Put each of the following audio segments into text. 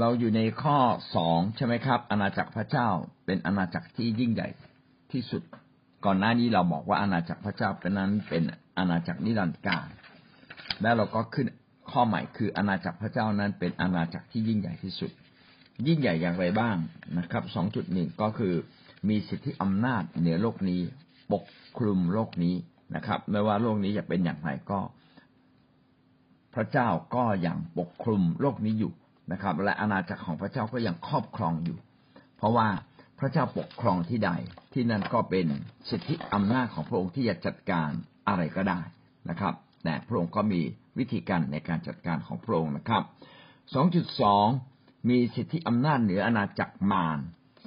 เราอยู่ในข้อสองใช่ไหมครับ อาณาจักรพระเจ้าเป็นอาณาจักรที่ยิ่งใหญ่ที่สุด ก่อนหน้านี้เราบอกว่าอาณาจักรพระเจ้าเป็นนั้นเป็นอาณาจักรนิรันดร์การแล้วเราก็ขึ้นข้อใหม่คืออาณาจักรพระเจ้านั้นเป็นอาณาจักรที่ยิ่งใหญ่ที่สุด ยิ่งใหญ่อย่างไรบ้างนะครับสองจุดหนึ่งก็คือมีสิทธิอำนาจเหนือโลกนี้ ปกคลุมโลกนี้นะครับ ไม่ว่าโลกนี้จะเป็นอย่างไรก็ พระเจ้าก็ยังปกคลุมโลกนี้อยู่ นะครับ และอาณาจักรของพระเจ้าก็ยังครอบครองอยู่ เพราะว่าพระเจ้าปกครองที่ใด ที่นั่นก็เป็นสิทธิอำนาจของพระองค์ที่จะจัดการอะไรก็ได้นะครับ แต่พระองค์ก็มีวิธีการในการจัดการของพระองค์นะครับ 2.2 มีสิทธิอำนาจเหนืออาณาจักรมาร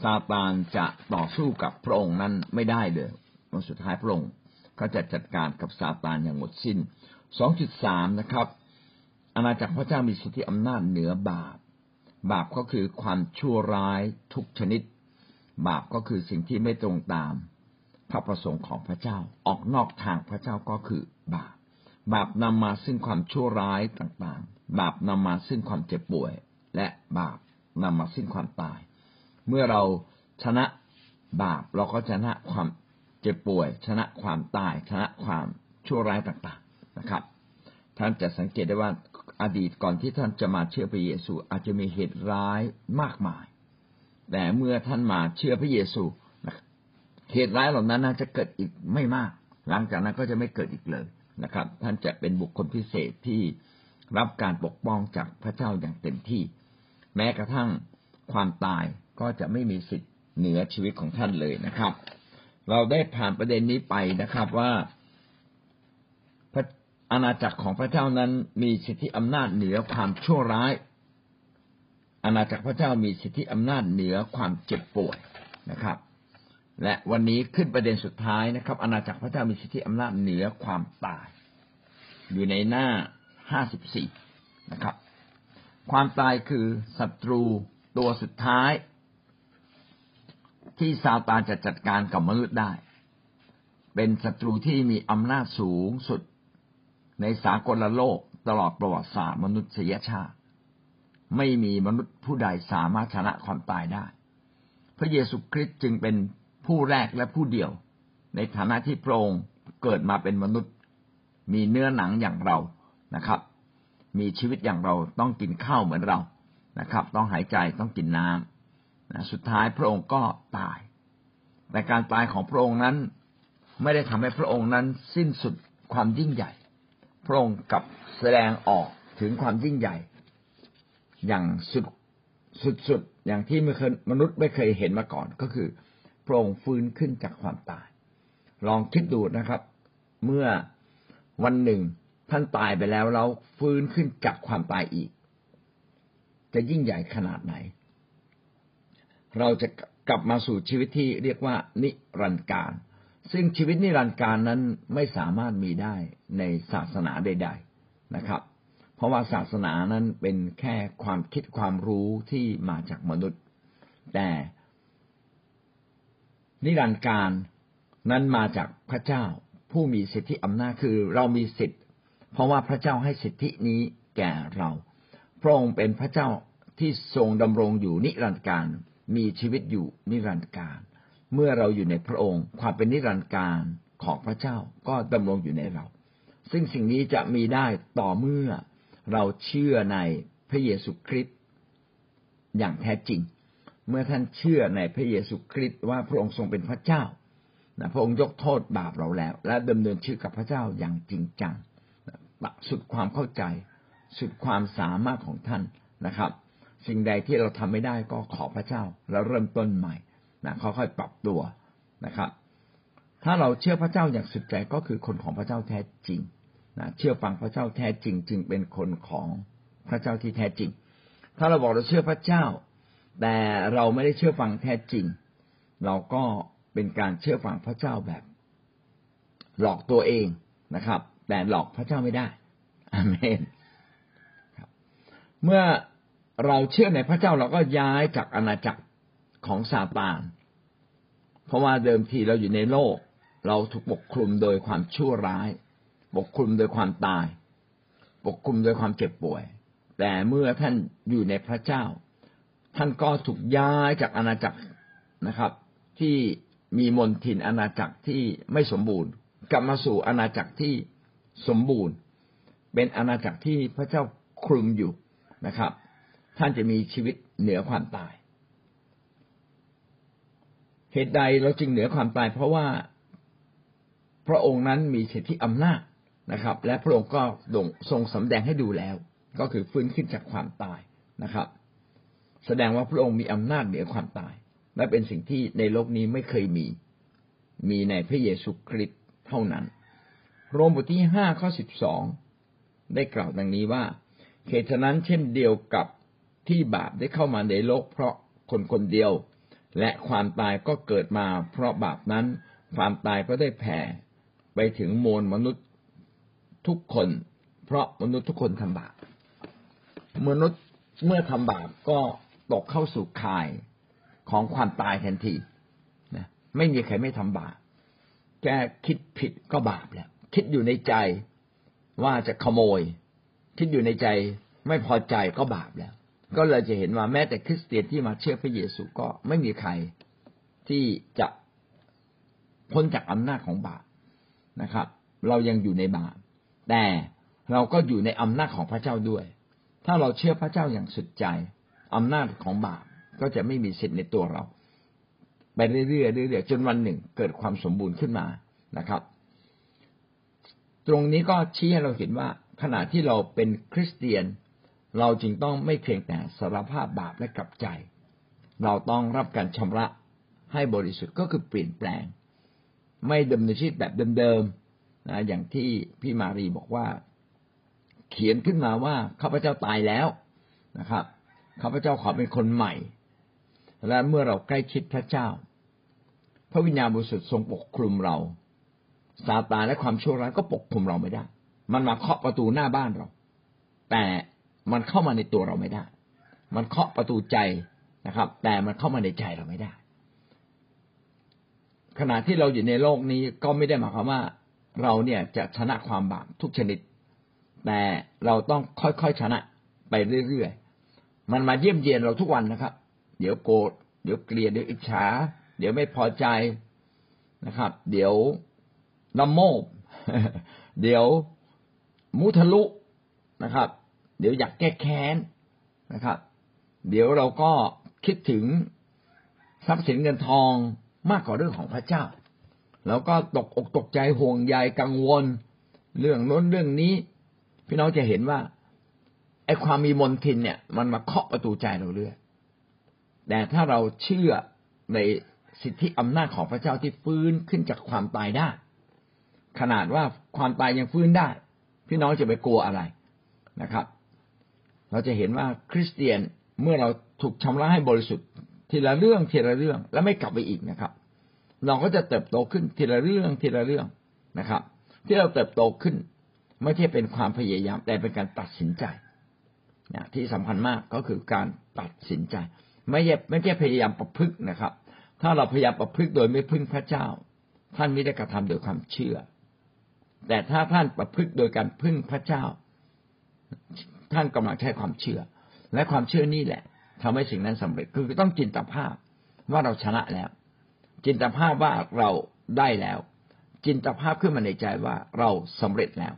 ซาตานจะต่อสู้กับพระองค์นั้นไม่ได้เลยวันสุดท้ายพระองค์ก็จะจัดการกับซาตานอย่างหมดสิน้น 2.3 นะครับ อาณาจักรพระเจ้ามีสิทธิอำนาจเหนือบาป บาปก็คือความชั่วร้ายทุกชนิด บาปก็คือสิ่งที่ไม่ตรงตาม พระประสงค์ของพระเจ้าออกนอกทางพระเจ้าก็คือบาป บาปนำมาซึ่งความชั่วร้ายต่างๆ บาปนำมาซึ่งความเจ็บป่วย และบาปนำมาซึ่งความตาย เมื่อเราชนะบาปเราก็ชนะความเจ็บป่วย ชนะความตาย ชนะความชั่วร้ายต่างๆนะครับ ท่านจะสังเกตได้ว่า อดีตก่อนที่ท่านจะมาเชื่อพระเยซูอาจจะมีเหตุร้ายมากมาย แต่เมื่อท่านมาเชื่อพระเยซูเหตุร้ายเหล่านั้นน่าจะเกิดอีกไม่มาก หลังจากนั้นก็จะไม่เกิดอีกเลยนะครับ ท่านจะเป็นบุคคลพิเศษที่รับการปกป้องจากพระเจ้าอย่างเต็มที่ แม้กระทั่งความตายก็จะไม่มีสิทธิ์เหนือชีวิตของท่านเลยนะครับ เราได้ผ่านประเด็นนี้ไปนะครับว่า อาณาจักรของพระเจ้านั้นมีสิทธิอำนาจเหนือความชั่วร้าย อาณาจักรพระเจ้ามีสิทธิอำนาจเหนือความเจ็บป่วยนะครับ และวันนี้ขึ้นประเด็นสุดท้ายนะครับ อาณาจักรพระเจ้ามีสิทธิอำนาจเหนือความตาย อยู่ในหน้าห้าสิบสี่นะครับ ความตายคือศัตรูตัวสุดท้าย ที่ซาตานจะจัดการกับมนุษย์ได้ เป็นศัตรูที่มีอำนาจสูงสุด ในสากลโลกตลอดประวัติศาสตร์มนุษยชาติ ไม่มีมนุษย์ผู้ใดสามารถชนะความตายได้ พระเยซูคริสต์จึงเป็นผู้แรกและผู้เดียว ในฐานะที่พระองค์เกิดมาเป็นมนุษย์ มีเนื้อหนังอย่างเรานะครับ มีชีวิตอย่างเราต้องกินข้าวเหมือนเรานะครับ ต้องหายใจต้องกินน้ำนะสุดท้ายพระองค์ก็ตาย แต่การตายของพระองค์นั้น ไม่ได้ทำให้พระองค์นั้นสิ้นสุดความยิ่งใหญ่ ระองค์กับแสดงออกถึงความยิ่งใหญ่ อย่างสุดสุดๆอย่างที่ไม่เคยมนุษย์ไม่เคยเห็นมาก่อน ก็คือพระองค์ฟื้นขึ้นจากความตาย ลองคิดดูนะครับ เมื่อวันหนึ่งท่านตายไปแล้วแล้วฟื้นขึ้นจากความตายอีก จะยิ่งใหญ่ขนาดไหน เราจะกลับมาสู่ชีวิตที่เรียกว่านิรันดร์การ ซึ่งชีวิตนิรันดร์การนั้นไม่สามารถมีได้ในศาสนาใด ๆนะครับ เพราะว่าศาสนานั้นเป็นแค่ความคิดความรู้ที่มาจากมนุษย์ แต่นิรันดร์การนั้นมาจากพระเจ้า ผู้มีสิทธิอำนาจคือเรามีสิทธิ์ เพราะว่าพระเจ้าให้สิทธินี้แก่เราพระองค์เป็นพระเจ้าที่ทรงดำรงอยู่นิรันดร์การมีชีวิตอยู่นิรันดร์การ เมื่อเราอยู่ในพระองค์ ความเป็นนิรันดร์การของพระเจ้าก็ดำรงอยู่ในเรา ซึ่งสิ่งนี้จะมีได้ต่อเมื่อเราเชื่อในพระเยซูคริสต์อย่างแท้จริง เมื่อท่านเชื่อในพระเยซูคริสต์ว่าพระองค์ทรงเป็นพระเจ้าพระองค์ยกโทษบาปเราแล้ว และดำเนินชีวิตกับพระเจ้าอย่างจริงจังสุดความเข้าใจ สุดความสามารถของท่านนะครับ สิ่งใดที่เราทำไม่ได้ก็ขอพระเจ้าแล้วเริ่มต้นใหม่ นะค่อยๆปรับตัวนะครับ ถ้าเราเชื่อพระเจ้าอย่างสุดใจก็คือคนของพระเจ้าแท้จริงนะเชื่อฟังพระเจ้าแท้จริง จึงเป็นคนของพระเจ้าที่แท้จริง ถ้าเราบอกเราเชื่อพระเจ้า แต่เราไม่ได้เชื่อฟังแท้จริง เราก็เป็นการเชื่อฟังพระเจ้าแบบ หลอกตัวเองนะครับ แต่หลอกพระเจ้าไม่ได้อเมนเมื่อเราเชื่อในพระเจ้าเราก็ย้ายจากอาณาจักร ของซาตาน เพราะว่าเดิมทีเราอยู่ในโลก เราถูกปกคลุมโดยความชั่วร้าย ปกคลุมโดยความตาย ปกคลุมโดยความเจ็บป่วย แต่เมื่อท่านอยู่ในพระเจ้า ท่านก็ถูกย้ายจากอาณาจักรนะครับ ที่มีมนทินอาณาจักรที่ไม่สมบูรณ์กลับมาสู่อาณาจักรที่สมบูรณ์ เป็นอาณาจักรที่พระเจ้าคลุมอยู่นะครับ ท่านจะมีชีวิตเหนือความตาย เหตุใดเราจึงเหนือความตาย เพราะว่าพระองค์นั้นมีสิทธิอำนาจนะครับ และพระองค์ก็ทรงสำแดงให้ดูแล้ว ก็คือฟื้นขึ้นจากความตายนะครับ แสดงว่าพระองค์มีอำนาจเหนือความตาย และเป็นสิ่งที่ในโลกนี้ไม่เคยมี มีในพระเยซูคริสต์เท่านั้น โรมบทที่ห้าข้อสิบสองได้กล่าวดังนี้ว่าเหตุนั้นเช่นเดียวกับที่บาปได้เข้ามาในโลกเพราะคนคนเดียว และความตายก็เกิดมา เพราะบาปนั้น ความตายก็ได้แผ่ ไปถึงมวลมนุษย์ทุกคน เพราะมนุษย์ทุกคนทำบาปมนุษย์เมื่อทำบาปก็ตกเข้าสู่ข่ายของความตายทันทีนะไม่มีใครไม่ทำบาปแค่คิดผิดก็บาปแล้ว คิดอยู่ในใจว่าจะขโมย คิดอยู่ในใจไม่พอใจก็บาปแล้ว ก็เลยจะเห็นว่าแม้แต่คริสเตียนที่มาเชื่อพระเยซูก็ไม่มีใครที่จะพ้นจากอำนาจของบาปนะครับ เรายังอยู่ในบาปแต่เราก็อยู่ในอำนาจของพระเจ้าด้วย ถ้าเราเชื่อพระเจ้าอย่างสุดใจอำนาจของบาปก็จะไม่มีสิทธิ์ในตัวเรา ไปเรื่อยๆเรื่อยๆจนวันหนึ่งเกิดความสมบูรณ์ขึ้นมานะครับ ตรงนี้ก็ชี้ให้เราเห็นว่าขณะที่เราเป็นคริสเตียน เราจึงต้องไม่เพียงแต่สารภาพบาปและกลับใจ เราต้องรับการชำระให้บริสุทธิ์ก็คือเปลี่ยนแปลง ไม่ดำเนินชีวิตแบบเดิมๆนะอย่างที่พี่มารีบอกว่า เขียนขึ้นมาว่าข้าพเจ้าตายแล้วนะครับข้าพเจ้าขอเป็นคนใหม่ และเมื่อเราใกล้ชิดพระเจ้า พระวิญญาณบริสุทธิ์ทรงปกคลุมเราซาตานและความชั่วร้ายก็ปกคลุมเราไม่ได้ มันมาเคาะประตูหน้าบ้านเรา แต่ มันเข้ามาในตัวเราไม่ได้ มันเคาะประตูใจนะครับ แต่มันเข้ามาในใจเราไม่ได้ ขณะที่เราอยู่ในโลกนี้ก็ไม่ได้หมายความว่าเราเนี่ยจะชนะความบาปทุกชนิด แต่เราต้องค่อยๆชนะไปเรื่อยๆ มันมาเยี่ยมเยียนเราทุกวันนะครับ เดี๋ยวโกรธ เดี๋ยวเกลียด เดี๋ยวอิจฉา เดี๋ยวไม่พอใจนะครับ เดี๋ยวละโมบ เดี๋ยวมุทะลุนะครับ เดี๋ยวอยากแก้แค้นนะครับ เดี๋ยวเราก็คิดถึงทรัพย์สินเงินทองมากกว่าเรื่องของพระเจ้า แล้วก็ตกอกตกใจห่วงใยกังวล เรื่องโน้นเรื่องนี้ พี่น้องจะเห็นว่าไอ้ความมีมนทินเนี่ย มันมาเคาะประตูใจเราเรื่อยแต่ถ้าเราเชื่อในสิทธิอำนาจของพระเจ้าที่ฟื้นขึ้นจากความตายได้ ขนาดว่าความตายยังฟื้นได้ พี่น้องจะไปกลัวอะไรนะครับ เราจะเห็นว่าคริสเตียนเมื่อเราถูกชำระให้บริสุทธิ์ทีละเรื่องทีละเรื่องแล้วไม่กลับไปอีกนะครับ เราก็จะเติบโตขึ้นทีละเรื่องทีละเรื่องนะครับ ที่เราเติบโตขึ้น ไม่ใช่เป็นความพยายามแต่เป็นการตัดสินใจนะที่สำคัญมากก็คือการตัดสินใจ ไม่ใช่ไม่ใช่พยายามประพฤกนะครับ ถ้าเราพยายามประพฤกโดยไม่พึ่งพระเจ้า ท่านไม่ได้กระทำโดยความเชื่อ แต่ถ้าท่านประพฤติโดยการพึ่งพระเจ้า ท่านกำลังใช้ความเชื่อ และความเชื่อนี่แหละทำให้สิ่งนั้นสำเร็จคือต้องจินตภาพว่าเราชนะแล้ว จินตภาพว่าเราได้แล้ว จินตภาพขึ้นมาในใจว่าเราสำเร็จแล้ว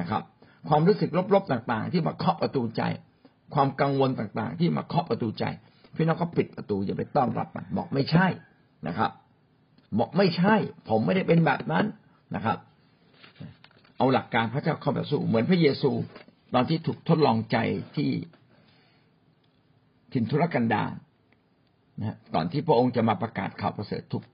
นะครับ ความรู้สึกลบๆต่างๆ ที่มาเคาะประตูใจ ความกังวลต่างๆ ที่มาเคาะประตูใจ พี่น้องก็ปิดประตูอย่าไปต้อนรับมันบอกไม่ใช่นะครับ บอกไม่ใช่ ผมไม่ได้เป็นแบบนั้นนะครับ เอาหลักการพระเจ้าเข้ามาสู้เหมือนพระเยซู ตอนที่ถูกทดลองใจที่ถิ่นทุรกันดารนะตอนที่พระองค์จะมาประกาศข่าวประเสริฐถูก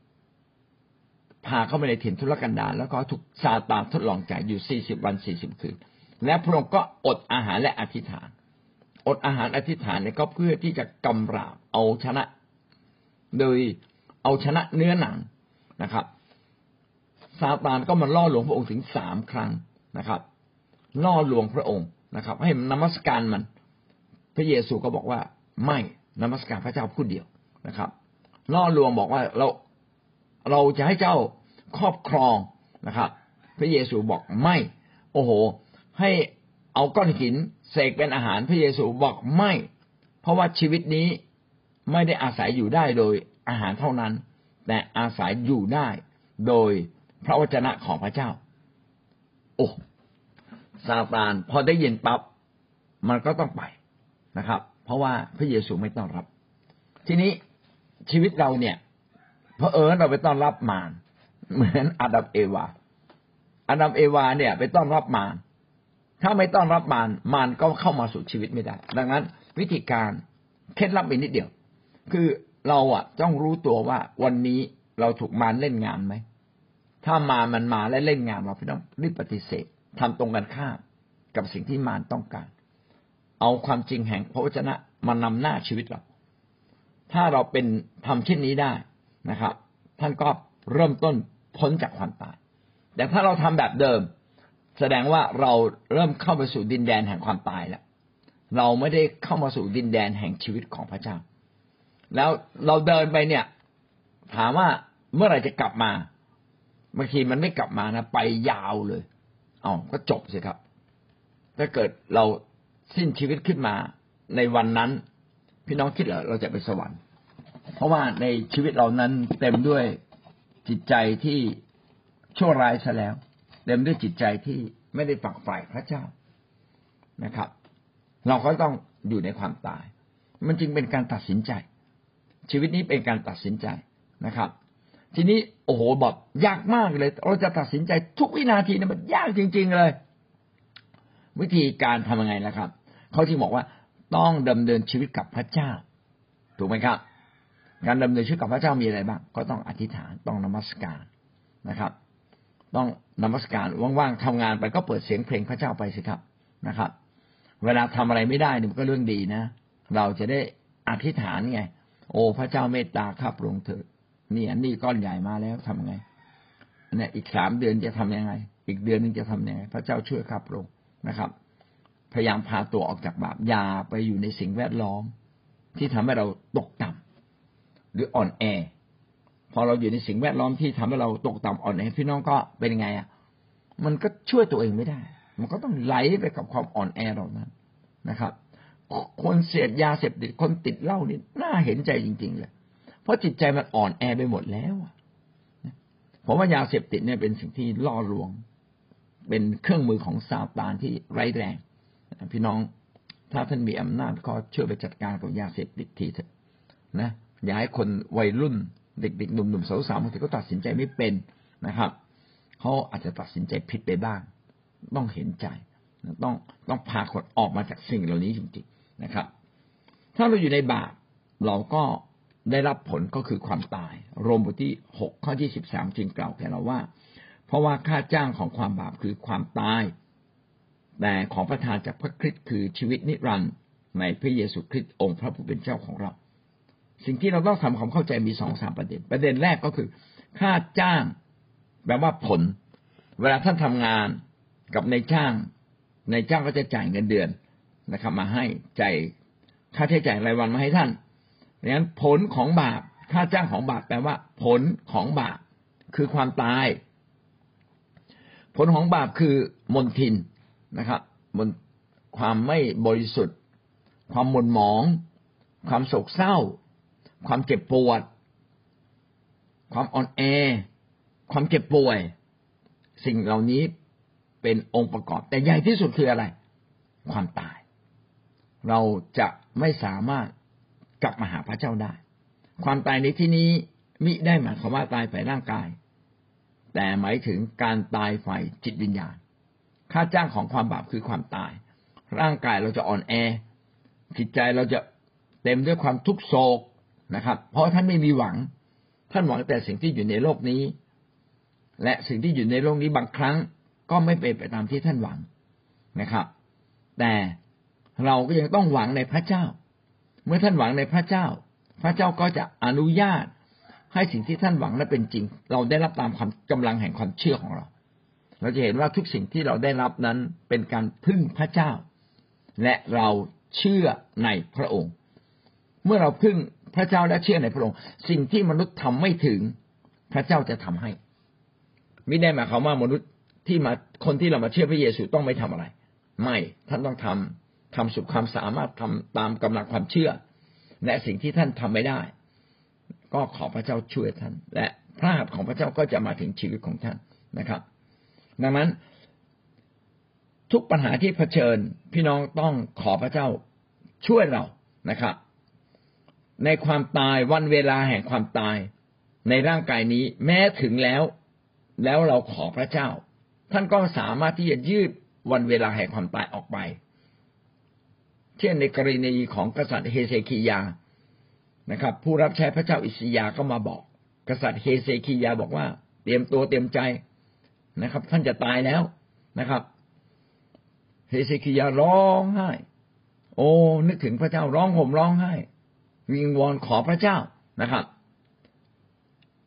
พาเข้าไปในถิ่นทุรกันดารแล้วก็ถูกซาตานทดลองใจอยู่สี่สิบวันสี่สิบคืน และพระองค์ก็อดอาหารและอธิษฐาน อดอาหารอธิษฐานเนี่ยก็เพื่อที่จะกำราบเอาชนะ โดยเอาชนะเนื้อหนังนะครับซาตานก็มาล่อลวงพระองค์ถึงสามครั้งนะครับ ล่อลวงพระองค์ นะครับ ให้นมัสการมัน พระเยซูก็บอกว่าไม่นมัสการพระเจ้าผู้เดียวนะครับล่อลวงบอกว่าเราเราจะให้เจ้าครอบครองนะครับ พระเยซูบอกไม่ โอ้โห ให้เอาก้อนหินเสกเป็นอาหารพระเยซูบอกไม่ เพราะว่าชีวิตนี้ไม่ได้อาศัยอยู่ได้โดยอาหารเท่านั้น แต่อาศัยอยู่ได้โดยพระวจนะของพระเจ้า โอ้ ซาตานพอได้ยินปั๊บมันก็ต้องไปนะครับ เพราะว่าพระเยซูไม่ต้อนรับ ทีนี้ชีวิตเราเนี่ยเพราะเอิญเราไปต้อนรับมารเหมือนอาดัมเอวาอาดัมเอวาเนี่ย ไปต้อนรับมารถ้าไม่ต้อนรับมารมารก็เข้ามาสู่ชีวิตไม่ได้ ดังนั้น วิธีการเคล็ดลับอีกนิดเดียว คือเราอะต้องรู้ตัวว่าวันนี้เราถูกมารเล่นงานไหมถ้ามามันมาและเล่นงานเราพี่ต้องรีบปฏิเสธ ทำตรงกันข้ามกับสิ่งที่มารต้องการ เอาความจริงแห่งพระวจนะมานำหน้าชีวิตเรา ถ้าเราเป็นทำเช่นนี้ได้นะครับ ท่านก็เริ่มต้นพ้นจากความตาย แต่ถ้าเราทำแบบเดิม แสดงว่าเราเริ่มเข้าไปสู่ดินแดนแห่งความตายแล้ว เราไม่ได้เข้ามาสู่ดินแดนแห่งชีวิตของพระเจ้า แล้วเราเดินไปเนี่ย ถามว่าเมื่อไหร่จะกลับมาบางทีมันไม่กลับมานะไปยาวเลย อ๋อก็จบสิครับ ถ้าเกิดเราสิ้นชีวิตขึ้นมาในวันนั้น พี่น้องคิดเหรอเราจะไปสวรรค์ เพราะว่าในชีวิตเรานั้นเต็มด้วยจิตใจที่ชั่วร้ายซะแล้ว เต็มด้วยจิตใจที่ไม่ได้ฝักใฝ่พระเจ้านะครับ เราก็ต้องอยู่ในความตาย มันจึงเป็นการตัดสินใจ ชีวิตนี้เป็นการตัดสินใจนะครับ ทีนี้โอ้โหแบอกยากมากเลย เราจะตัดสินใจทุกวินาทีเนี่ยมันยากจริง ๆเลย วิธีการทำยังไงล่ะครับเขาที่บอกว่าต้องดำเนินชีวิตกับพระเจ้า ถูกไหมครับ การดำเนินชีวิตกับพระเจ้ามีอะไรบ้างก็ต้องอธิษฐานต้องนมัสการนะครับ ต้องนมัสการว่างๆทำงานไปก็เปิดเสียงเพลงพระเจ้าไปสิครับนะครับ เวลาทำอะไรไม่ได้นี่มันก็เรื่องดีนะ เราจะได้อธิษฐานไง โอ้พระเจ้าเมตตาข้าพระองค์เถิด นี่อันนี้ก้อนใหญ่มาแล้วทำไงเนี่ยอีกสามเดือนจะทํำยังไง อีกเดือนนึงจะทํำยังไง พระเจ้าช่วยข้าพระองนะครับ พยายามพาตัวออกจากบาปอย่าไปอยู่ในสิ่งแวดล้อม ที่ทำให้เราตกต่ำหรืออ่อนแอ พอเราอยู่ในสิ่งแวดล้อมที่ทำให้เราตกต่ำอ่อนแอพี่น้องก็เป็นยังไงอะมันก็ช่วยตัวเองไม่ได้ มันก็ต้องไหลไปกับความอ่อนแอเหล่านั้นนะครับ คนเสพยาเสพติดคนติดเหล้านี่น่าเห็นใจจริง ๆ เลย เพราะจิตใจมันอ่อนแอไปหมดแล้วผมว่ายาเสพติดเนี่ยเป็นสิ่งที่ล่อลวง เป็นเครื่องมือของซาตานที่ไร้แรง พี่น้องถ้าท่านมีอำนาจก็ช่วยไปจัดการกับยาเสพติดทีเถอะนะอย่าให้คนวัยรุ่นเด็กๆหนุ่มๆสาวๆบางทีก็ตัดสินใจไม่เป็นนะครับเขาอาจจะตัดสินใจผิดไปบ้าง ต้องเห็นใจต้องต้องพาคนออกมาจากสิ่งเหล่านี้จริงๆนะครับ ถ้าเราอยู่ในบาปเราก็ ได้รับผลก็คือความตาย โรมบทที่หกข้อที่สิบสามจึงกล่าวแก่เราว่า เพราะว่าค่าจ้างของความบาปคือความตาย แต่ของประทานจากพระคริสต์คือชีวิตนิรันดร์ในพระเยซูคริสต์องค์พระผู้เป็นเจ้าของเรา สิ่งที่เราต้องทำความเข้าใจมีสองสามประเด็น ประเด็นแรกก็คือ ค่าจ้างแปลว่าผล เวลาท่านทำงานกับในจ้างในจ้างก็จะจ่ายเงินเดือนนะครับ มาให้จ่ายค่าใช้จ่ายรายวันมาให้ท่าน ดังนั้นผลของบาปค่าจ้างของบาปแปลว่า ผลของบาปคือความตาย ผลของบาปคือมนทินนะครับมนความไม่บริสุทธิ์ ความหม่นหมอง ความโศกเศร้า ความเจ็บปวด ความอ่อนแอ ความเจ็บป่วย สิ่งเหล่านี้เป็นองค์ประกอบ แต่ใหญ่ที่สุดคืออะไร ความตาย เราจะไม่สามารถ กลับมาหาพระเจ้าได้ ความตายในที่นี้มิได้หมายความว่าตายฝ่ายร่างกาย แต่หมายถึงการตายฝ่ายจิตวิญญาณ ค่าจ้างของความบาปคือความตาย ร่างกายเราจะอ่อนแอ จิตใจเราจะเต็มด้วยความทุกโศกนะครับ เพราะท่านไม่มีหวัง ท่านหวังแต่สิ่งที่อยู่ในโลกนี้ และสิ่งที่อยู่ในโลกนี้บางครั้งก็ไม่เป็นไปตามที่ท่านหวังนะครับ แต่เราก็ยังต้องหวังในพระเจ้า เมื่อท่านหวังในพระเจ้า พระเจ้าก็จะอนุญาตให้สิ่งที่ท่านหวังนั้นเป็นจริง เราได้รับตามความกำลังแห่งความเชื่อของเรา เราจะเห็นว่าทุกสิ่งที่เราได้รับนั้นเป็นการพึ่งพระเจ้า และเราเชื่อในพระองค์ เมื่อเราพึ่งพระเจ้าและเชื่อในพระองค์ สิ่งที่มนุษย์ทำไม่ถึง พระเจ้าจะทำให้ ไม่ได้หมายความว่ามนุษย์ที่มาคนที่เรามาเชื่อพระเยซูต้องไม่ทำอะไร ไม่ท่านต้องทำ ทำสุดความสามารถทำตามกำลังความเชื่อ และสิ่งที่ท่านทำไม่ได้ ก็ขอพระเจ้าช่วยท่าน และพระหัตถ์ของพระเจ้าก็จะมาถึงชีวิตของท่านนะครับ ดังนั้นทุกปัญหาที่เผชิญพี่น้องต้องขอพระเจ้าช่วยเรานะครับ ในความตายวันเวลาแห่งความตายในร่างกายนี้แม้ถึงแล้ว แล้วเราขอพระเจ้า ท่านก็สามารถที่จะยืดวันเวลาแห่งความตายออกไป เช่นในกรณีของกษัตริย์เฮเซคียานะครับ ผู้รับใช้พระเจ้าอิสยาก็มาบอก กษัตริย์เฮเซคียาบอกว่า เตรียมตัวเตรียมใจนะครับ ท่านจะตายแล้วนะครับเฮเซคียาร้องไห้ โอ้นึกถึงพระเจ้าร้องห่มร้องไห้ วิงวอนขอพระเจ้านะครับ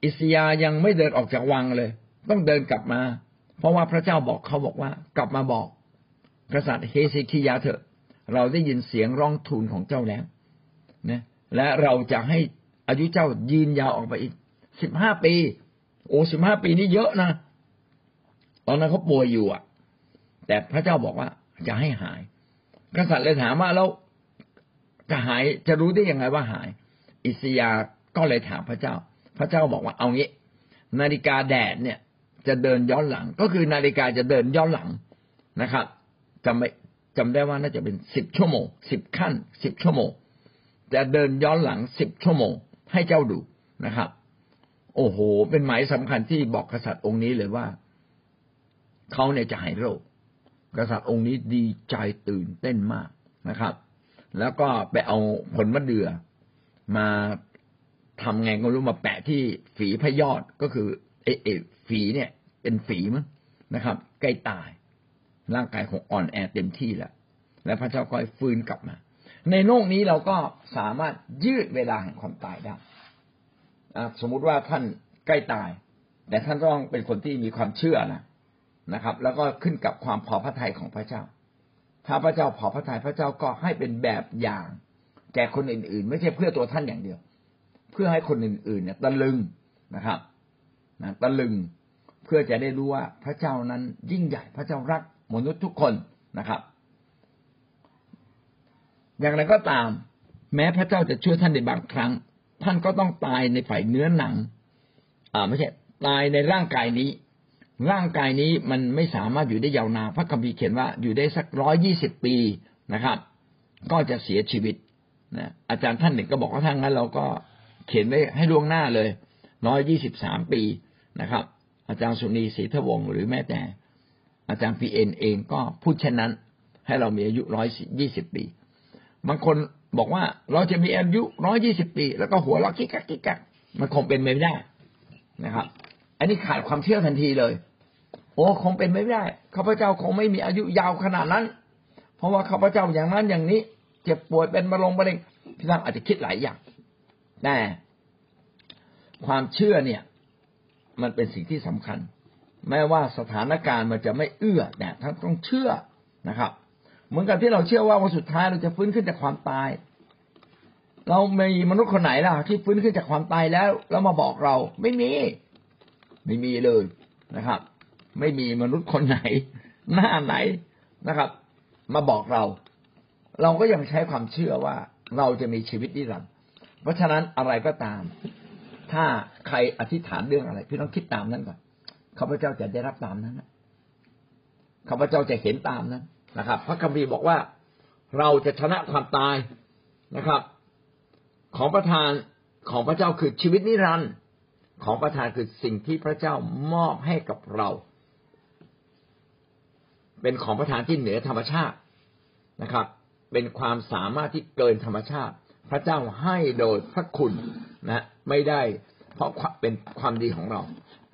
อิสยายังไม่เดินออกจากวังเลย ต้องเดินกลับมา เพราะว่าพระเจ้าบอกเขาบอกว่า กลับมาบอก กษัตริย์เฮเซคียาเถอะ เราได้ยินเสียงร้องทูลของเจ้าแล้วนะและเราจะให้อายุเจ้ายืนยาวออกไปอีกสิบห้าปี โอ้สิบห้าปีนี่เยอะนะ ตอนนั้นเขาป่วยอยู่อะ แต่พระเจ้าบอกว่าจะให้หาย กษัตริย์เลยถามว่าแล้วจะหายจะรู้ได้ยังไงว่าหาย อิสยาก็เลยถามพระเจ้า พระเจ้าบอกว่าเอางี้ นาฬิกาแดดเนี่ย จะเดินย้อนหลัง ก็คือนาฬิกาจะเดินย้อนหลังนะครับจำไม่ จำได้ว่าน่าจะเป็นสิบชั่วโมงสิบขั้นสิบชั่วโมงจะเดินย้อนหลังสิบชั่วโมง ให้เจ้าดูนะครับ โอ้โห เป็นหมายสำคัญที่บอกกษัตริย์องค์นี้เลยว่าเขาเนี่ยจะหายโรค กษัตริย์องค์นี้ดีใจตื่นเต้นมากนะครับ แล้วก็ไปเอาผลมะเดื่อมาทำไงก็รู้มาแปะที่ฝีพยอดก็คือเอเอฝีเนี่ย เป็นฝีมั้งนะครับ ใกล้ตาย ร่างกายของอ่อนแอเต็มที่แล้วแล้วพระเจ้าก็ให้ฟื้นกลับมา ในโลกนี้เราก็สามารถยืดเวลาแห่งความตายได้สมมุติว่าท่านใกล้ตาย แต่ท่านต้องเป็นคนที่มีความเชื่อนะนะครับ แล้วก็ขึ้นกับความพอพระทัยของพระเจ้า ถ้าพระเจ้าพอพระทัยพระเจ้าก็ให้เป็นแบบอย่าง แก่คนอื่น ๆ ไม่ใช่เพื่อตัวท่านอย่างเดียว เพื่อให้คนอื่น ๆ เนี่ยตะลึงนะครับนะตะลึงเพื่อจะได้รู้ว่าพระเจ้านั้นยิ่งใหญ่พระเจ้ารัก มนุษย์ทุกคนนะครับ อย่างไรก็ตาม แม้พระเจ้าจะช่วยท่านในบางครั้ง ท่านก็ต้องตายในฝ่ายเนื้อหนัง อ่าไม่ใช่ตายในร่างกายนี้ ร่างกายนี้มันไม่สามารถอยู่ได้ยาวนานพระคัมภีร์เขียนว่าอยู่ได้สักร้อยยี่สิบปีนะครับ ก็จะเสียชีวิตนะอาจารย์ท่านหนึ่งก็บอกว่าถ้างั้น เราก็เขียนไว้ให้ล่วงหน้าเลยร้อยยี่สิบสามปีนะครับ อาจารย์สุนีศรีทวงศ์หรือแม้แต่ อาจารย์พีเอ็นเองก็พูดเช่นนั้น ให้เรามีอายุร้อยยี่สิบปี บางคนบอกว่าเราจะมีอายุร้อยยี่สิบปี แล้วก็หัวเราะกิ๊กกักกิ๊กกักมันคงเป็นไม่ได้นะครับ อันนี้ขาดความเชื่อทันทีเลย โอ้คงเป็นไม่ได้ข้าพเจ้าคงไม่มีอายุยาวขนาดนั้น เพราะว่าข้าพเจ้าอย่างนั้นอย่างนี้ เจ็บป่วยเป็นมะเร็งมะเร็งพี่น้องอาจจะคิดหลายอย่างแต่ความเชื่อเนี่ย มันเป็นสิ่งที่สำคัญ แม้ว่าสถานการณ์มันจะไม่เอื้อแต่ท่านต้องเชื่อนะครับ เหมือนกับที่เราเชื่อว่าวันสุดท้ายเราจะฟื้นขึ้นจากความตาย เรามีมนุษย์คนไหนล่ะ ที่ฟื้นขึ้นจากความตายแล้วแล้วมาบอกเราไม่มี ไม่มีเลยนะครับ ไม่มีมนุษย์คนไหน หน้าไหนนะครับ มาบอกเรา เราก็ยังใช้ความเชื่อว่าเราจะมีชีวิตนิรันดร์เพราะฉะนั้นอะไรก็ตาม ถ้าใครอธิษฐานเรื่องอะไร พี่ต้องคิดตามนั้นก่อน ข้าพเจ้าจะได้รับตามนั้นข้าพเจ้าจะเห็นตามนั้นนะครับ พระคัมภีร์บอกว่าเราจะชนะความตายนะครับ ของประทานของพระเจ้าคือชีวิตนิรันดร์ของประทานคือสิ่งที่พระเจ้ามอบให้กับเรา เป็นของประทานที่เหนือธรรมชาตินะครับ เป็นความสามารถที่เกินธรรมชาติ พระเจ้าให้โดยพระคุณนะ ไม่ได้เพราะเป็นความดีของเรา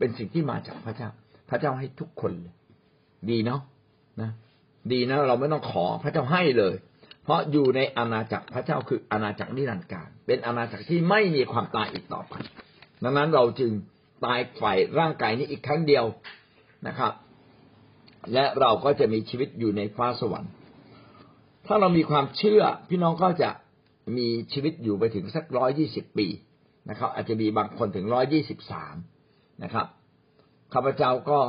เป็นสิ่งที่มาจากพระเจ้า พระเจ้าให้ทุกคนเลยดีเนาะนะ ดีนะ เราไม่ต้องขอพระเจ้าให้เลย เพราะอยู่ในอาณาจักรพระเจ้าคืออาณาจักรนิรันดร์การ เป็นอาณาจักรที่ไม่มีความตายอีกต่อไปดังนั้นเราจึงตายฝ่ายร่างกายนี้อีกครั้งเดียวนะครับ และเราก็จะมีชีวิตอยู่ในฟ้าสวรรค์ ถ้าเรามีความเชื่อ พี่น้องก็จะมีชีวิตอยู่ไปถึงสักร้อยยี่สิบปีนะครับ อาจจะมีบางคนถึงร้อยยี่สิบสาม นะครับข้าพเจ้าก็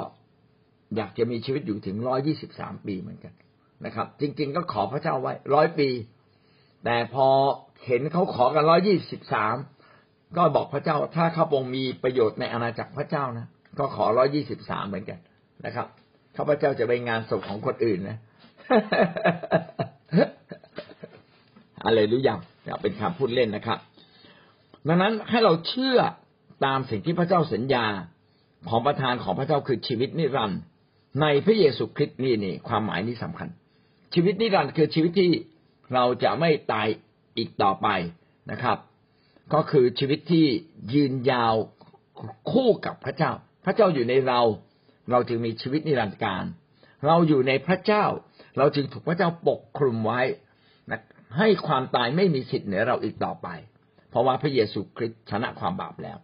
อยากจะมีชีวิตอยู่ถึงร้อยยี่สิบสามปีเหมือนกันนะครับ จริง ๆ ก็ขอพระเจ้าไว้ร้อยปี แต่พอเห็นเขาขอกันร้อยี่สิบสามก็บอกพระเจ้าถ้าข้าพงมีประโยชน์ในอาณาจักรพระเจ้านะก็ขอร้อยี่สิบสามเหมือนกันนะครับข้าพเจ้าจะไปงานศพของคนอื่นนะอะไรรู้ยังเป็นคำพูดเล่นนะครับ ดังนั้นให้เราเชื่อ ตามสิ่งที่พระเจ้าสัญญาของประทานของพระเจ้าคือชีวิตนิรันดร์ในพระเยซูคริสต์นี่นี่ความหมายนี้สำคัญ ชีวิตนิรันดร์คือชีวิตที่เราจะไม่ตายอีกต่อไปนะครับ ก็คือชีวิตที่ยืนยาวคู่กับพระเจ้า พระเจ้าอยู่ในเรา เราจึงมีชีวิตนิรันดร์การ เราอยู่ในพระเจ้า เราจึงถูกพระเจ้าปกคลุมไว้นะให้ความตายไม่มีสิทธิ์เหนือเราอีกต่อไป เพราะว่าพระเยซูคริสต์ชนะความบาปแล้ว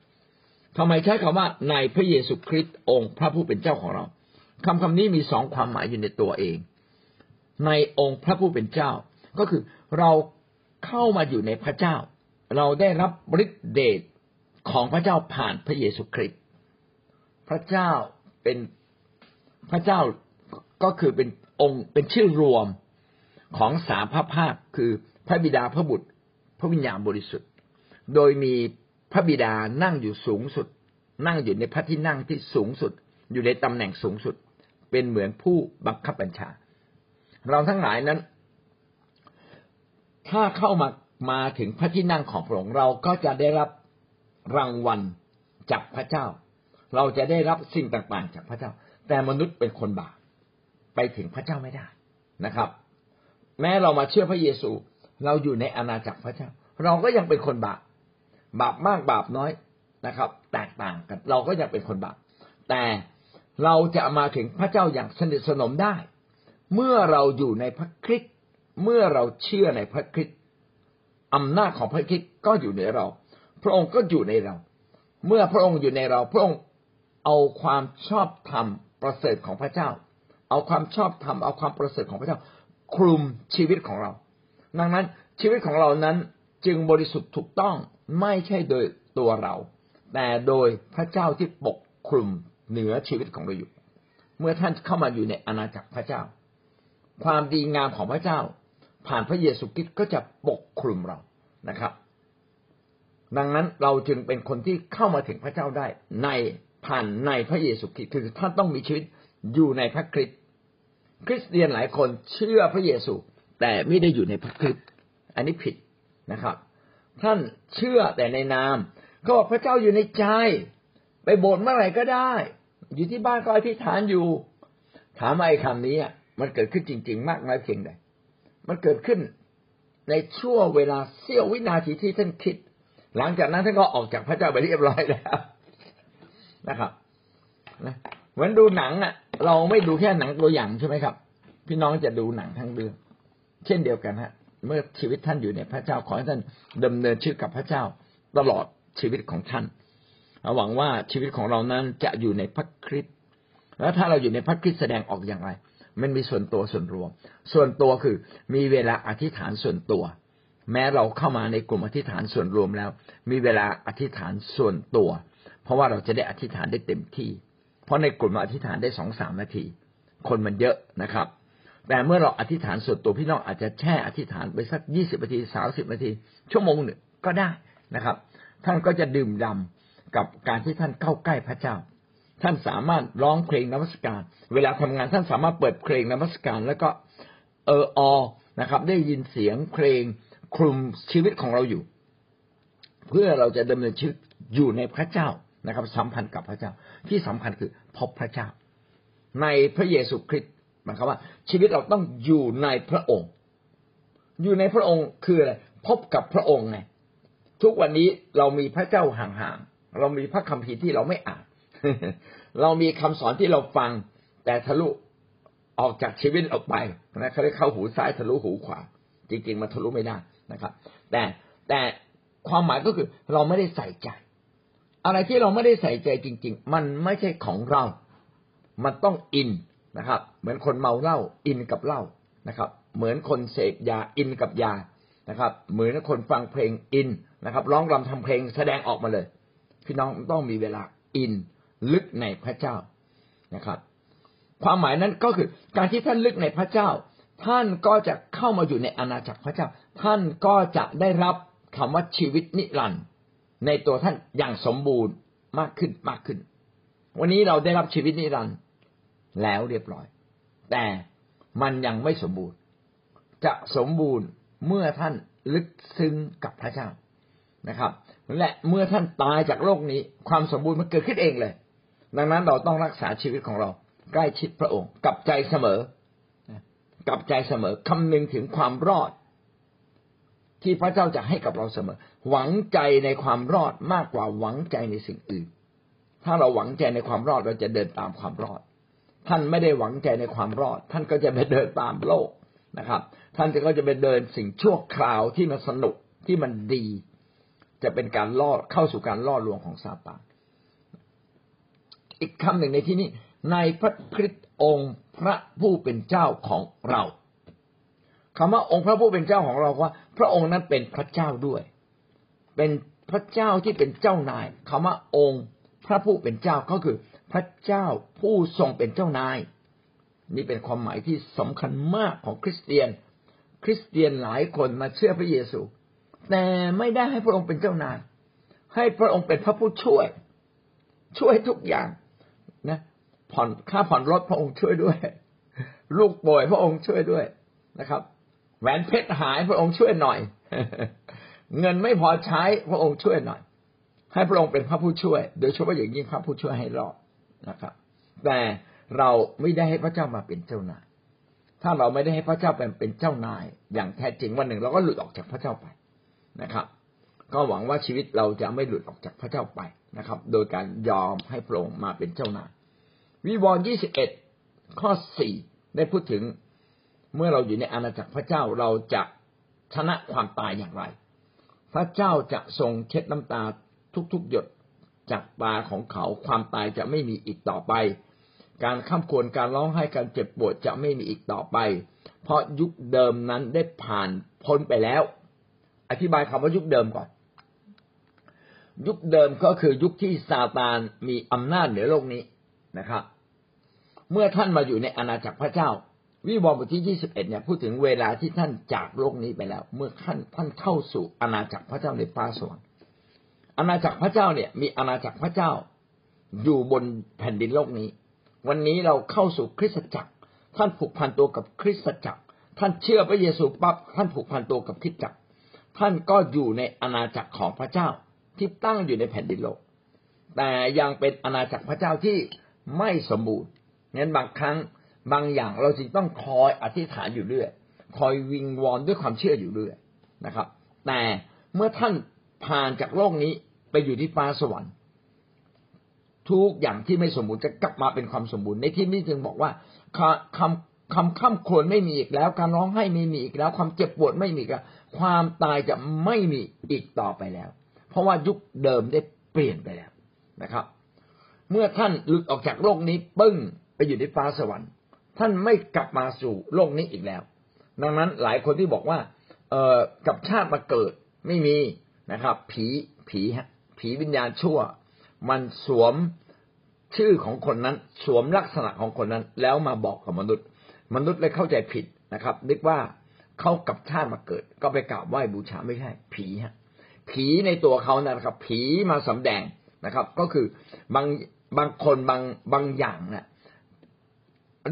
ทำไมใช้คำว่าในพระเยซูคริสต์องค์พระผู้เป็นเจ้าของเราคำคำนี้มีสองความหมายอยู่ในตัวเอง ในองค์พระผู้เป็นเจ้า ก็คือเราเข้ามาอยู่ในพระเจ้า เราได้รับฤทธิเดชของพระเจ้าผ่านพระเยซูคริสต์พระเจ้าเป็นพระเจ้าก็คือเป็นองค์เป็นชื่อรวมของสามพระภาคคือพระบิดาพระบุตร พระวิญญาณบริสุทธิ์ โดยมี พระบิดานั่งอยู่สูงสุด นั่งอยู่ในพระที่นั่งที่สูงสุด อยู่ในตำแหน่งสูงสุด เป็นเหมือนผู้บังคับบัญชา เราทั้งหลายนั้น ถ้าเข้ามามาถึงพระที่นั่งของพระองค์เราก็จะได้รับรางวัลจากพระเจ้า เราจะได้รับสิ่งต่างๆ จากพระเจ้า แต่มนุษย์เป็นคนบาปไปถึงพระเจ้าไม่ได้นะครับ แม้เรามาเชื่อพระเยซู เราอยู่ในอาณาจักรพระเจ้า เราก็ยังเป็นคนบาป บาปมากบาปน้อยนะครับ แตกต่างกัน เราก็ยังเป็นคนบาปแต่เราจะมาถึงพระเจ้าอย่างสนิทสนมได้ เมื่อเราอยู่ในพระคริสต์เมื่อเราเชื่อในพระคริสต์อำนาจของพระคริสต์ก็อยู่ในเรา พระองค์ก็อยู่ในเรา เมื่อพระองค์อยู่ในเรา พระองค์เอาความชอบธรรมประเสริฐของพระเจ้า เอาความชอบธรรมเอาความประเสริฐของพระเจ้า คลุมชีวิตของเรา ดังนั้นชีวิตของเรานั้น จึงบริสุทธิ์ถูกต้องไม่ใช่โดยตัวเรา แต่โดยพระเจ้าที่ปกคลุมเหนือชีวิตของเราอยู่ เมื่อท่านเข้ามาอยู่ในอาณาจักรพระเจ้า ความดีงามของพระเจ้า ผ่านพระเยซูคริสต์ก็จะปกคลุมเรานะครับ ดังนั้นเราจึงเป็นคนที่เข้ามาถึงพระเจ้าได้ ในผ่านในพระเยซูคริสต์คือท่านต้องมีชีวิตอยู่ในพระคริสต์คริสเตียนหลายคนเชื่อพระเยซู แต่ไม่ได้อยู่ในพระคริสต์อันนี้ผิด นะครับ ท่านเชื่อแต่ในนามก็พระเจ้าอยู่ในใจ ไปโบสถ์เมื่อไหร่ก็ได้ อยู่ที่บ้านก็อธิษฐานอยู่ ถามไอ้คำนี้มันเกิดขึ้นจริง ๆ มากน้อยเพียงใดมันเกิดขึ้นในช่วงเวลาเสี้ยววินาทีที่ท่านคิด หลังจากนั้นท่านก็ออกจากพระเจ้าไปเรียบร้อยแล้วนะครับนะเหมือนดูหนังอะ เราไม่ดูแค่หนังตัวอย่างใช่ไหมครับ พี่น้องจะดูหนังทั้งเรื่อง เช่นเดียวกันฮะ เมื่อชีวิตท่านอยู่ในพระเจ้าขอให้ท่านดำเนินชีวิตกับพระเจ้าตลอดชีวิตของท่านหวังว่าชีวิตของเรานั้นจะอยู่ในพระคริสต์แล้วถ้าเราอยู่ในพระคริสต์แสดงออกอย่างไร มันมีส่วนตัวส่วนรวม ส่วนตัวคือมีเวลาอธิษฐานส่วนตัว แม้เราเข้ามาในกลุ่มอธิษฐานส่วนรวมแล้ว มีเวลาอธิษฐานส่วนตัว เพราะว่าเราจะได้อธิษฐานได้เต็มที่ เพราะในกลุ่มอธิษฐานได้สองสามนาที คนมันเยอะนะครับ แต่เมื่อเราอธิษฐานส่วนตัวพี่น้องอาจจะแช่อธิษฐานไปสักยี่สิบนาทีสามสิบนาที ชั่วโมงหนึ่งก็ได้นะครับ ท่านก็จะดื่มดำกับการที่ท่านเข้าใกล้พระเจ้า ท่านสามารถร้องเพลงนมัสการ เวลาทำงานท่านสามารถเปิดเพลงนมัสการ แล้วก็เอออนะครับ ได้ยินเสียงเพลงคลุมชีวิตของเราอยู่ เพื่อเราจะดำเนินชีวิตอยู่ในพระเจ้านะครับ สัมพันธ์กับพระเจ้า ที่สำคัญคือพบพระเจ้า ในพระเยซูคริสต์ หมายความว่า ชีวิตเราต้องอยู่ในพระองค์ อยู่ในพระองค์คืออะไรพบกับพระองค์ไงทุกวันนี้เรามีพระเจ้าห่างๆเรามีพระคัมภีร์ที่เราไม่อ่าน เรามีคำสอนที่เราฟัง แต่ทะลุออกจากชีวิตออกไปนะเขาเรียกเข้าหูซ้ายทะลุหูขวา จริงๆมันทะลุไม่ได้นะครับ แต่แต่ความหมายก็คือเราไม่ได้ใส่ใจ อะไรที่เราไม่ได้ใส่ใจจริง ๆ มันไม่ใช่ของเรา มันต้องอิน นะครับ เหมือนคนเมาเหล้าอินกับเหล้านะครับ เหมือนคนเสพยาอินกับยานะครับ เหมือนคนฟังเพลงอินนะครับ ร้องรำทำเพลงแสดงออกมาเลยพี่น้องต้องมีเวลาอินลึกในพระเจ้านะครับ ความหมายนั้นก็คือการที่ท่านลึกในพระเจ้า ท่านก็จะเข้ามาอยู่ในอาณาจักรพระเจ้า ท่านก็จะได้รับคำว่าชีวิตนิรันดร์ในตัวท่านอย่างสมบูรณ์มากขึ้นมากขึ้น วันนี้เราได้รับชีวิตนิรันดร์ แล้วเรียบร้อย แต่มันยังไม่สมบูรณ์ จะสมบูรณ์เมื่อท่านลึกซึ้งกับพระเจ้านะครับ และเมื่อท่านตายจากโลกนี้ ความสมบูรณ์มันเกิดขึ้นเองเลย ดังนั้นเราต้องรักษาชีวิตของเรา ใกล้ชิดพระองค์กับใจเสมอกับใจเสมอคำนึงถึงความรอด ที่พระเจ้าจะให้กับเราเสมอ หวังใจในความรอดมากกว่าหวังใจในสิ่งอื่น ถ้าเราหวังใจในความรอดเราจะเดินตามความรอด ท่านไม่ได้หวังใจในความรอด ท่านก็จะไปเดินตามโลกนะครับ ท่านก็จะไปเดินสิ่งชั่วคราวที่มันสนุกที่มันดี จะเป็นการล่อเข้าสู่การล่อลวงของซาตานอีกคำหนึ่งในที่นี้ในพระคริสต์องค์พระผู้เป็นเจ้าของเราคำว่าองค์พระผู้เป็นเจ้าของเราว่า พระองค์นั้นเป็นพระเจ้าด้วย เป็นพระเจ้าที่เป็นเจ้านายคำว่าองค์พระผู้เป็นเจ้าก็คือ พระเจ้าผู้ทรงเป็นเจ้านาย นี่เป็นความหมายที่สำคัญมากของคริสเตียน คริสเตียนหลายคนมาเชื่อพระเยซู แต่ไม่ได้ให้พระองค์เป็นเจ้านาย ให้พระองค์เป็นพระผู้ช่วย ช่วยทุกอย่างนะผ่อนค่าผ่อนรถพระองค์ช่วยด้วย ลูกป่วยพระองค์ช่วยด้วยนะครับแหวนเพชรหายพระองค์ช่วยหน่อย เงินไม่พอใช้พระองค์ช่วยหน่อย ให้พระองค์เป็นพระผู้ช่วย โดยเฉพาะอย่างยิ่งพระผู้ช่วยให้รอด นะครับ แต่เราไม่ได้ให้พระเจ้ามาเป็นเจ้านาย ถ้าเราไม่ได้ให้พระเจ้าเป็นเป็นเจ้านาย อย่างแท้จริงวันหนึ่งเราก็หลุดออกจากพระเจ้าไปนะครับ ก็หวังว่าชีวิตเราจะไม่หลุดออกจากพระเจ้าไปนะครับ โดยการยอมให้พระองค์มาเป็นเจ้านาย วิวรณ์ยี่สิบเอ็ดข้อสี่ได้พูดถึงเมื่อเราอยู่ในอาณาจักรพระเจ้าเราจะชนะความตายอย่างไร พระเจ้าจะทรงเช็ดน้ำตาทุกๆหยด จากตาของเขาความตายจะไม่มีอีกต่อไป การข้ามควรการร้องไห้การเจ็บปวดจะไม่มีอีกต่อไป เพราะยุคเดิมนั้นได้ผ่านพ้นไปแล้ว อธิบายคำว่ายุคเดิมก่อน ยุคเดิมก็คือยุคที่ซาตานมีอำนาจเหนือโลกนี้นะครับ เมื่อท่านมาอยู่ในอาณาจักรพระเจ้า วิวรณ์บทที่ยี่สิบเอ็ดเนี่ยพูดถึงเวลาที่ท่านจากโลกนี้ไปแล้ว เมื่อท่านท่านเข้าสู่อาณาจักรพระเจ้าในฟ้าสวรรค์ อาณาจักรพระเจ้าเนี่ย มีอาณาจักรพระเจ้า อยู่บนแผ่นดินโลกนี้ วันนี้เราเข้าสู่คริสตจักร ท่านผูกพันตัวกับคริสตจักร ท่านเชื่อพระเยซูปั๊บท่านผูกพันตัวกับคริสตจักร ท่านก็อยู่ในอาณาจักรของพระเจ้าที่ตั้งอยู่ในแผ่นดินโลก แต่ยังเป็นอาณาจักรพระเจ้าที่ไม่สมบูรณ์งั้นบางครั้งบางอย่างเราจึงต้องคอยอธิษฐานอยู่เรื่อยคอยวิงวอนด้วยความเชื่ออยู่เรื่อยนะครับ แต่เมื่อท่านผ่านจากโลกนี้ ไปอยู่ที่ฟ้าสวรรค์ ทุกอย่างที่ไม่สมบูรณ์จะกลับมาเป็นความสมบูรณ์ในที่นี้จึงบอกว่าคำคำข้ามควรไม่มีอีกแล้ว การร้องไห้ไม่มีอีกแล้ว ความเจ็บปวดไม่มีอีกแล้วความตายจะไม่มีอีกต่อไปแล้ว เพราะว่ายุคเดิมได้เปลี่ยนไปแล้วนะครับ เมื่อท่านหลุดออกจากโลกนี้ปึ้งไปอยู่ในฟ้าสวรรค์ ท่านไม่กลับมาสู่โลกนี้อีกแล้ว ดังนั้นหลายคนที่บอกว่า เอ่อกับชาติมาเกิดไม่มีนะครับ ผีผีฮะ ผีวิญญาณชั่ว มันสวมชื่อของคนนั้น สวมลักษณะของคนนั้น แล้วมาบอกกับมนุษย์ มนุษย์เลยเข้าใจผิดนะครับนึกว่าเขากับชาติมาเกิด ก็ไปกราบไหว้บูชาไม่ใช่ ผีฮะผีในตัวเขานะครับ ผีมาสำแดงนะครับ ก็คือบางบางคนบางบางอย่างเนะ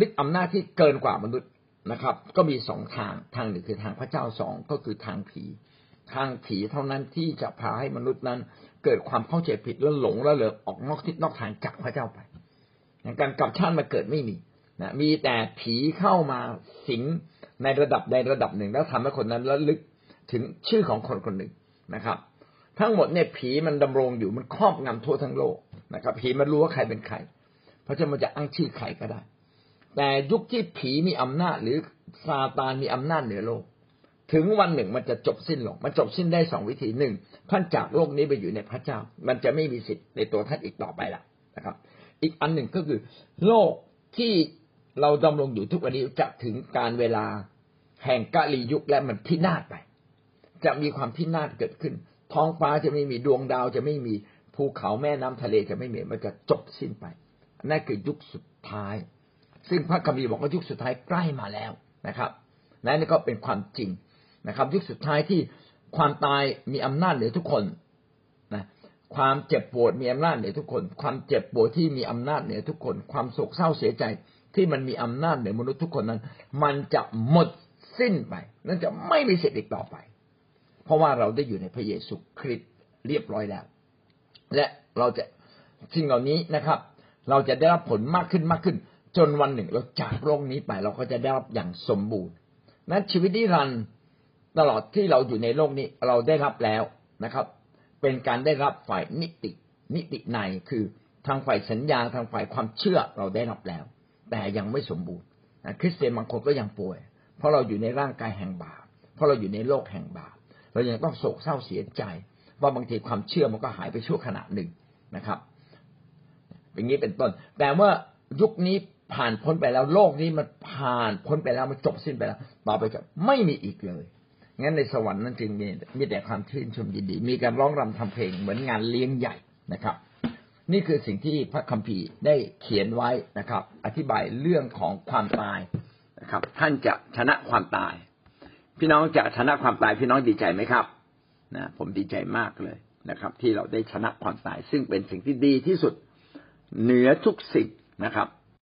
ฤทธิ์อำนาจที่เกินกว่ามนุษย์นะครับ ก็มีสองทางทางหนึ่งคือทางพระเจ้าสองก็คือทางผี ทางผีเท่านั้นที่จะพาให้มนุษย์นั้น เกิดความเข้าใจผิดแล้วหลงแล้วเลยออกนอกทิศนอกทางจากพระเจ้าไปการกลับชาติมาเกิดไม่มีนะมีแต่ผีเข้ามาสิงในระดับในระดับหนึ่ง แล้วทำให้คนนั้นระลึกถึงชื่อของคนคนหนึ่งนะครับ ทั้งหมดเนี่ยผีมันดำรงอยู่มันครอบงำทั่วทั้งโลกนะครับ ผีมันรู้ว่าใครเป็นใคร เพราะฉะนั้นมันจะอ้างชื่อใครก็ได้ แต่ยุคที่ผีมีอำนาจหรือซาตานมีอำนาจเหนือโลก ถึงวันหนึ่งมันจะจบสิ้นลง มันจบสิ้นได้สองวิธีหนึ่งท่านจากโลกนี้ไปอยู่ในพระเจ้า มันจะไม่มีสิทธิ์ในตัวท่านอีกต่อไปละนะครับ อีกอันหนึ่งก็คือ โลกที่เราดำรงอยู่ทุกวันนี้จะถึงการเวลาแห่งกาลียุคและมันพินาศไป จะมีความพินาศเกิดขึ้น ท้องฟ้าจะไม่มีดวงดาวจะไม่มีภูเขาแม่น้ำทะเลจะไม่มีมันจะจบสิ้นไปนั่นคือยุคสุดท้าย ซึ่งพระคัมภีร์บอกว่ายุคสุดท้ายใกล้มาแล้วนะครับนั่นก็เป็นความจริง นะครับ ยุคสุดท้ายที่ความตายมีอำนาจเหนือทุกคนนะความเจ็บปวดมีอำนาจเหนือทุกคน ความเจ็บปวดที่มีอำนาจเหนือทุกคน ความโศกเศร้าเสียใจที่มันมีอำนาจเหนือมนุษย์ทุกคนนั้น มันจะหมดสิ้นไปนั่นจะไม่มีสิทธิ์อีกต่อไป เพราะว่าเราได้อยู่ในพระเยซูคริสต์เรียบร้อยแล้ว และเราจะสิ่งเหล่านี้นะครับ เราจะได้รับผลมากขึ้นมากขึ้น จนวันหนึ่งเราจากโลกนี้ไป เราก็จะได้รับอย่างสมบูรณ์นั้นชีวิตนิรันดร์ ตลอดที่เราอยู่ในโลกนี้เราได้รับแล้วนะครับ เป็นการได้รับฝ่ายนิติ นิติในคือทางฝ่ายสัญญาทางฝ่ายความเชื่อเราได้รับแล้ว แต่ยังไม่สมบูรณ์คริสเตียนบางคนก็ยังป่วย เพราะเราอยู่ในร่างกายแห่งบาปเพราะเราอยู่ในโลกแห่งบาปเรายังต้องโศกเศร้าเสียใจว่าบางทีความเชื่อมันก็หายไปชั่วขณะหนึ่งนะครับอย่างนี้เป็นต้น แต่เมื่อยุคนี้ผ่านพ้นไปแล้วโลกนี้มันผ่านพ้นไปแล้วมันจบสิ้นไปแล้ว ต่อไปจะไม่มีอีกเลย งั้นในสวรรค์นั้นจึงมีมีแต่ความชื่นชมยินดี มีการร้องรำทำเพลงเหมือนงานเลี้ยงใหญ่นะครับ นี่คือสิ่งที่พระคัมภีร์ได้เขียนไว้นะครับ อธิบายเรื่องของความตายนะครับ ท่านจะชนะความตาย พี่น้องจะชนะความตายพี่น้องดีใจไหมครับนะผมดีใจมากเลยนะครับ ที่เราได้ชนะความตาย ซึ่งเป็นสิ่งที่ดีที่สุดเหนือทุกสิ่งนะครับ